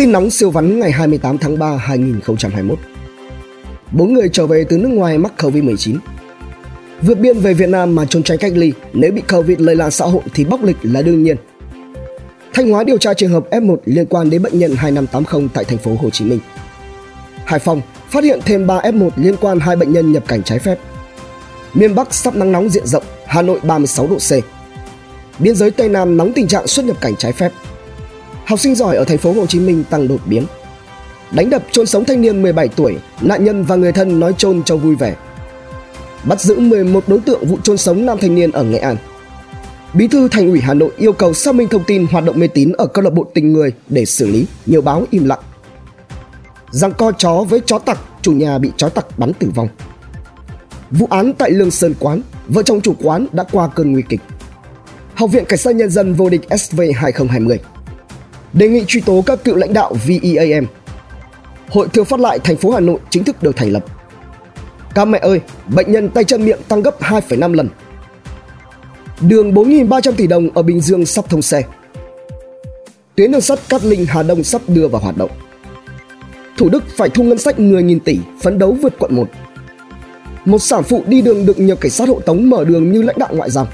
Tin nóng siêu vắn ngày 28 tháng 3 2021. Bốn người trở về từ nước ngoài mắc Covid-19. Vượt biên về Việt Nam mà trốn tránh cách ly, nếu bị Covid lây lan xã hội thì bóc lịch là đương nhiên. Thanh Hóa điều tra trường hợp F1 liên quan đến bệnh nhân 2580 tại thành phố Hồ Chí Minh. Hải Phòng phát hiện thêm 3 F1 liên quan hai bệnh nhân nhập cảnh trái phép. Miền Bắc sắp nắng nóng diện rộng, Hà Nội 36 độ C. Biên giới Tây Nam nóng tình trạng xuất nhập cảnh trái phép. Học sinh giỏi ở thành phố Hồ Chí Minh tăng đột biến. Đánh đập chôn sống thanh niên 17 tuổi, nạn nhân và người thân nói chôn cho vui vẻ. Bắt giữ 11 đối tượng vụ chôn sống nam thanh niên ở Nghệ An. Bí thư Thành ủy Hà Nội yêu cầu xác minh thông tin hoạt động mê tín ở câu lạc bộ tình người để xử lý, nhiều báo im lặng. Giằng co chó với chó tặc, chủ nhà bị chó tặc bắn tử vong. Vụ án tại Lương Sơn Quán, vợ chồng chủ quán đã qua cơn nguy kịch. Học viện Cảnh sát Nhân dân vô địch SV 2020 đề nghị truy tố các cựu lãnh đạo VEAM. Hội Thương phát lại thành phố Hà Nội chính thức được thành lập. Các mẹ ơi, bệnh nhân tay chân miệng tăng gấp 2,5 lần. Đường 4.300 tỷ đồng ở Bình Dương sắp thông xe. Tuyến đường sắt Cát Linh Hà Đông sắp đưa vào hoạt động. Thủ Đức phải thu ngân sách 10.000 tỷ, phấn đấu vượt quận 1. Một sản phụ đi đường được nhiều cảnh sát hộ tống mở đường như lãnh đạo ngoại giao.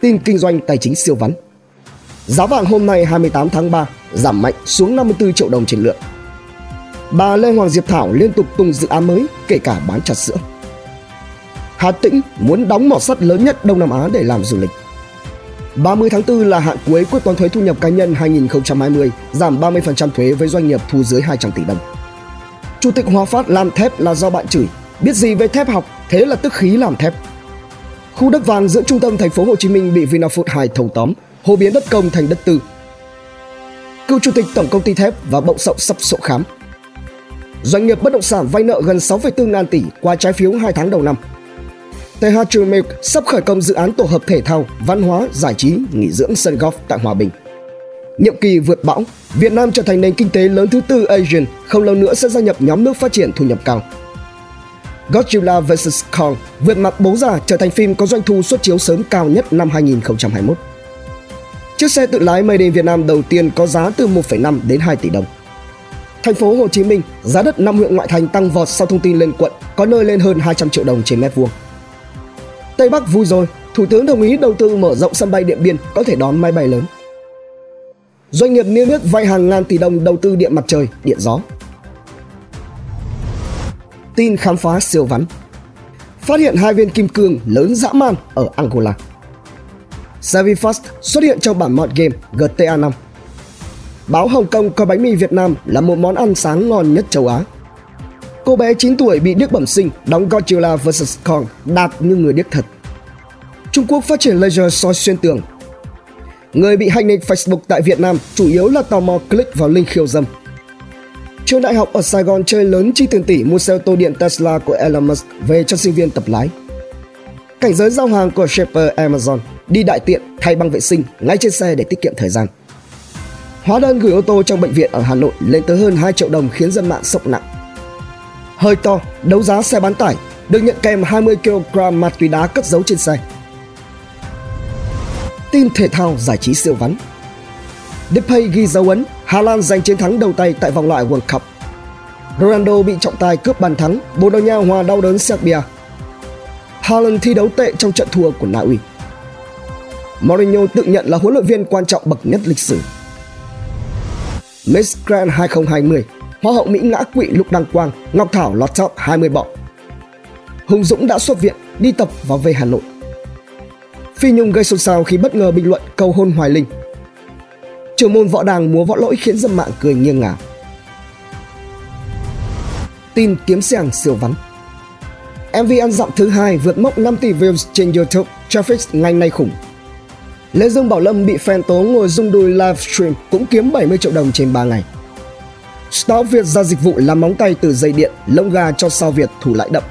Tin kinh doanh tài chính siêu vắn. Giá vàng hôm nay 28 tháng 3 giảm mạnh xuống 54 triệu đồng trên lượng. Bà Lê Hoàng Diệp Thảo liên tục tung dự án mới, kể cả bán trà sữa. Hà Tĩnh muốn đóng mỏ sắt lớn nhất Đông Nam Á để làm du lịch. 30 tháng 4 là hạn cuối quyết toán thuế thu nhập cá nhân 2020, giảm 30% thuế với doanh nghiệp thu dưới 200 tỷ đồng. Chủ tịch Hòa Phát làm thép là do bạn chửi, biết gì về thép học, thế là tức khí làm thép. Khu đất vàng giữa trung tâm thành phố Hồ Chí Minh bị Vinafood 2 thâu tóm, hô biến đất công thành đất tư. Cựu chủ tịch tổng công ty thép và bộng sậu sắp sổ khám. Doanh nghiệp bất động sản vay nợ gần 6,4 ngàn tỷ qua trái phiếu 2 tháng đầu năm. TH Milk sắp khởi công dự án tổ hợp thể thao, văn hóa, giải trí, nghỉ dưỡng sân golf tại Hòa Bình. Nhiệm kỳ vượt bão, Việt Nam trở thành nền kinh tế lớn thứ tư Asian, không lâu nữa sẽ gia nhập nhóm nước phát triển thu nhập cao. Godzilla vs Kong vượt mặt bố già trở thành phim có doanh thu xuất chiếu sớm cao nhất năm 2021. Chiếc xe tự lái Made in Việt Nam đầu tiên có giá từ 1,5 đến 2 tỷ đồng. Thành phố Hồ Chí Minh, giá đất năm huyện ngoại thành tăng vọt sau thông tin lên quận, có nơi lên hơn 200 triệu đồng trên mét vuông. Tây Bắc vui rồi, Thủ tướng đồng ý đầu tư mở rộng sân bay Điện Biên có thể đón máy bay lớn. Doanh nghiệp niêm yết vay hàng ngàn tỷ đồng đầu tư điện mặt trời, điện gió. Tin khám phá siêu vắn Phát hiện hai viên kim cương lớn dã man ở Angola. Zavifast xuất hiện trong bản mod game GTA 5. Báo Hồng Kông coi bánh mì Việt Nam là một món ăn sáng ngon nhất châu Á. Cô bé 9 tuổi bị điếc bẩm sinh đóng Godzilla vs Kong đạt như người điếc thật. Trung Quốc phát triển laser soi xuyên tường. Người bị hành nick Facebook tại Việt Nam chủ yếu là tò mò click vào link khiêu dâm. Trường đại học ở Sài Gòn chơi lớn chi tiền tỷ mua xe ô tô điện Tesla của Elon Musk về cho sinh viên tập lái. Cảnh giới giao hàng của shipper Amazon đi đại tiện thay băng vệ sinh ngay trên xe để tiết kiệm thời gian. Hóa đơn gửi ô tô trong bệnh viện ở Hà Nội lên tới hơn 2 triệu đồng khiến dân mạng sốc nặng. Hơi to, đấu giá xe bán tải, được nhận kèm 20 kg ma túy đá cất giấu trên xe. Tin thể thao giải trí siêu vắn Depay ghi dấu ấn, Hà Lan giành chiến thắng đầu tay tại vòng loại World Cup. Ronaldo bị trọng tài cướp bàn thắng, Bồ Đào Nha hòa đau đớn Serbia. Haaland thi đấu tệ trong trận thua của Na Uy. Mourinho tự nhận là huấn luyện viên quan trọng bậc nhất lịch sử. Miss Grand 2020, Hoa hậu Mỹ ngã quỵ lúc đăng quang, Ngọc Thảo lọt top 20 bọ. Hùng Dũng đã xuất viện, đi tập và về Hà Nội. Phi Nhung gây xôn xao khi bất ngờ bình luận cầu hôn Hoài Linh. Trưởng môn võ đàng múa võ lỗi khiến dân mạng cười nghiêng ngả. Tin kiếm sàng siêu vắn MV ăn dặm thứ hai vượt mốc 5 tỷ views trên YouTube, traffic ngày nay khủng. Lê Dương Bảo Lâm bị fan tố ngồi rung đùi livestream cũng kiếm 70 triệu đồng trên 3 ngày. Star Việt ra dịch vụ làm móng tay từ dây điện, lông gà cho sao Việt thủ lại đậm.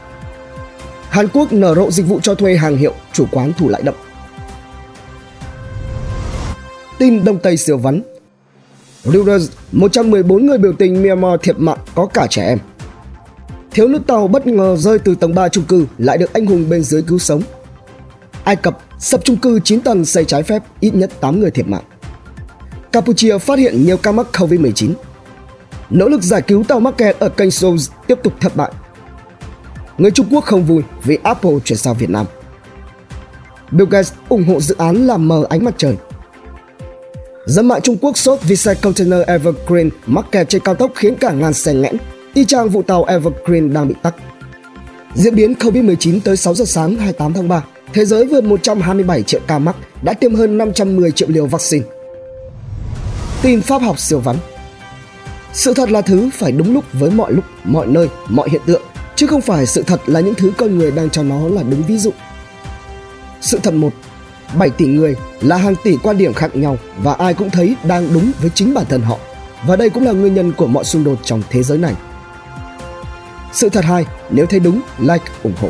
Hàn Quốc nở rộ dịch vụ cho thuê hàng hiệu, chủ quán thủ lại đậm. Tin Đông Tây siêu vắn Reuters, 114 người biểu tình Myanmar thiệt mạng có cả trẻ em. Thiếu nữ tàu bất ngờ rơi từ tầng 3 chung cư lại được anh hùng bên dưới cứu sống. Ai Cập sập chung cư 9 tầng xây trái phép, ít nhất 8 người thiệt mạng. Campuchia phát hiện nhiều ca mắc COVID-19. Nỗ lực giải cứu tàu mắc kẹt ở kênh Suez tiếp tục thất bại. Người Trung Quốc không vui vì Apple chuyển sang Việt Nam. Bill Gates ủng hộ dự án làm mờ ánh mặt trời. Dân mạng Trung Quốc sốt vì xe container Evergreen mắc kẹt trên cao tốc khiến cả ngàn xe nghẽn, y chang vụ tàu Evergreen đang bị tắc. Diễn biến COVID-19 tới 6 giờ sáng 28 tháng 3, thế giới vượt 127 triệu ca mắc, đã tiêm hơn 510 triệu liều vaccine. Tin pháp học siêu vắn Sự thật là thứ phải đúng lúc với mọi lúc, mọi nơi, mọi hiện tượng, chứ không phải sự thật là những thứ con người đang cho nó là đúng ví dụ. Sự thật một 7 tỷ người là hàng tỷ quan điểm khác nhau và ai cũng thấy đang đúng với chính bản thân họ. Và đây cũng là nguyên nhân của mọi xung đột trong thế giới này. Sự thật hai, nếu thấy đúng, like, ủng hộ.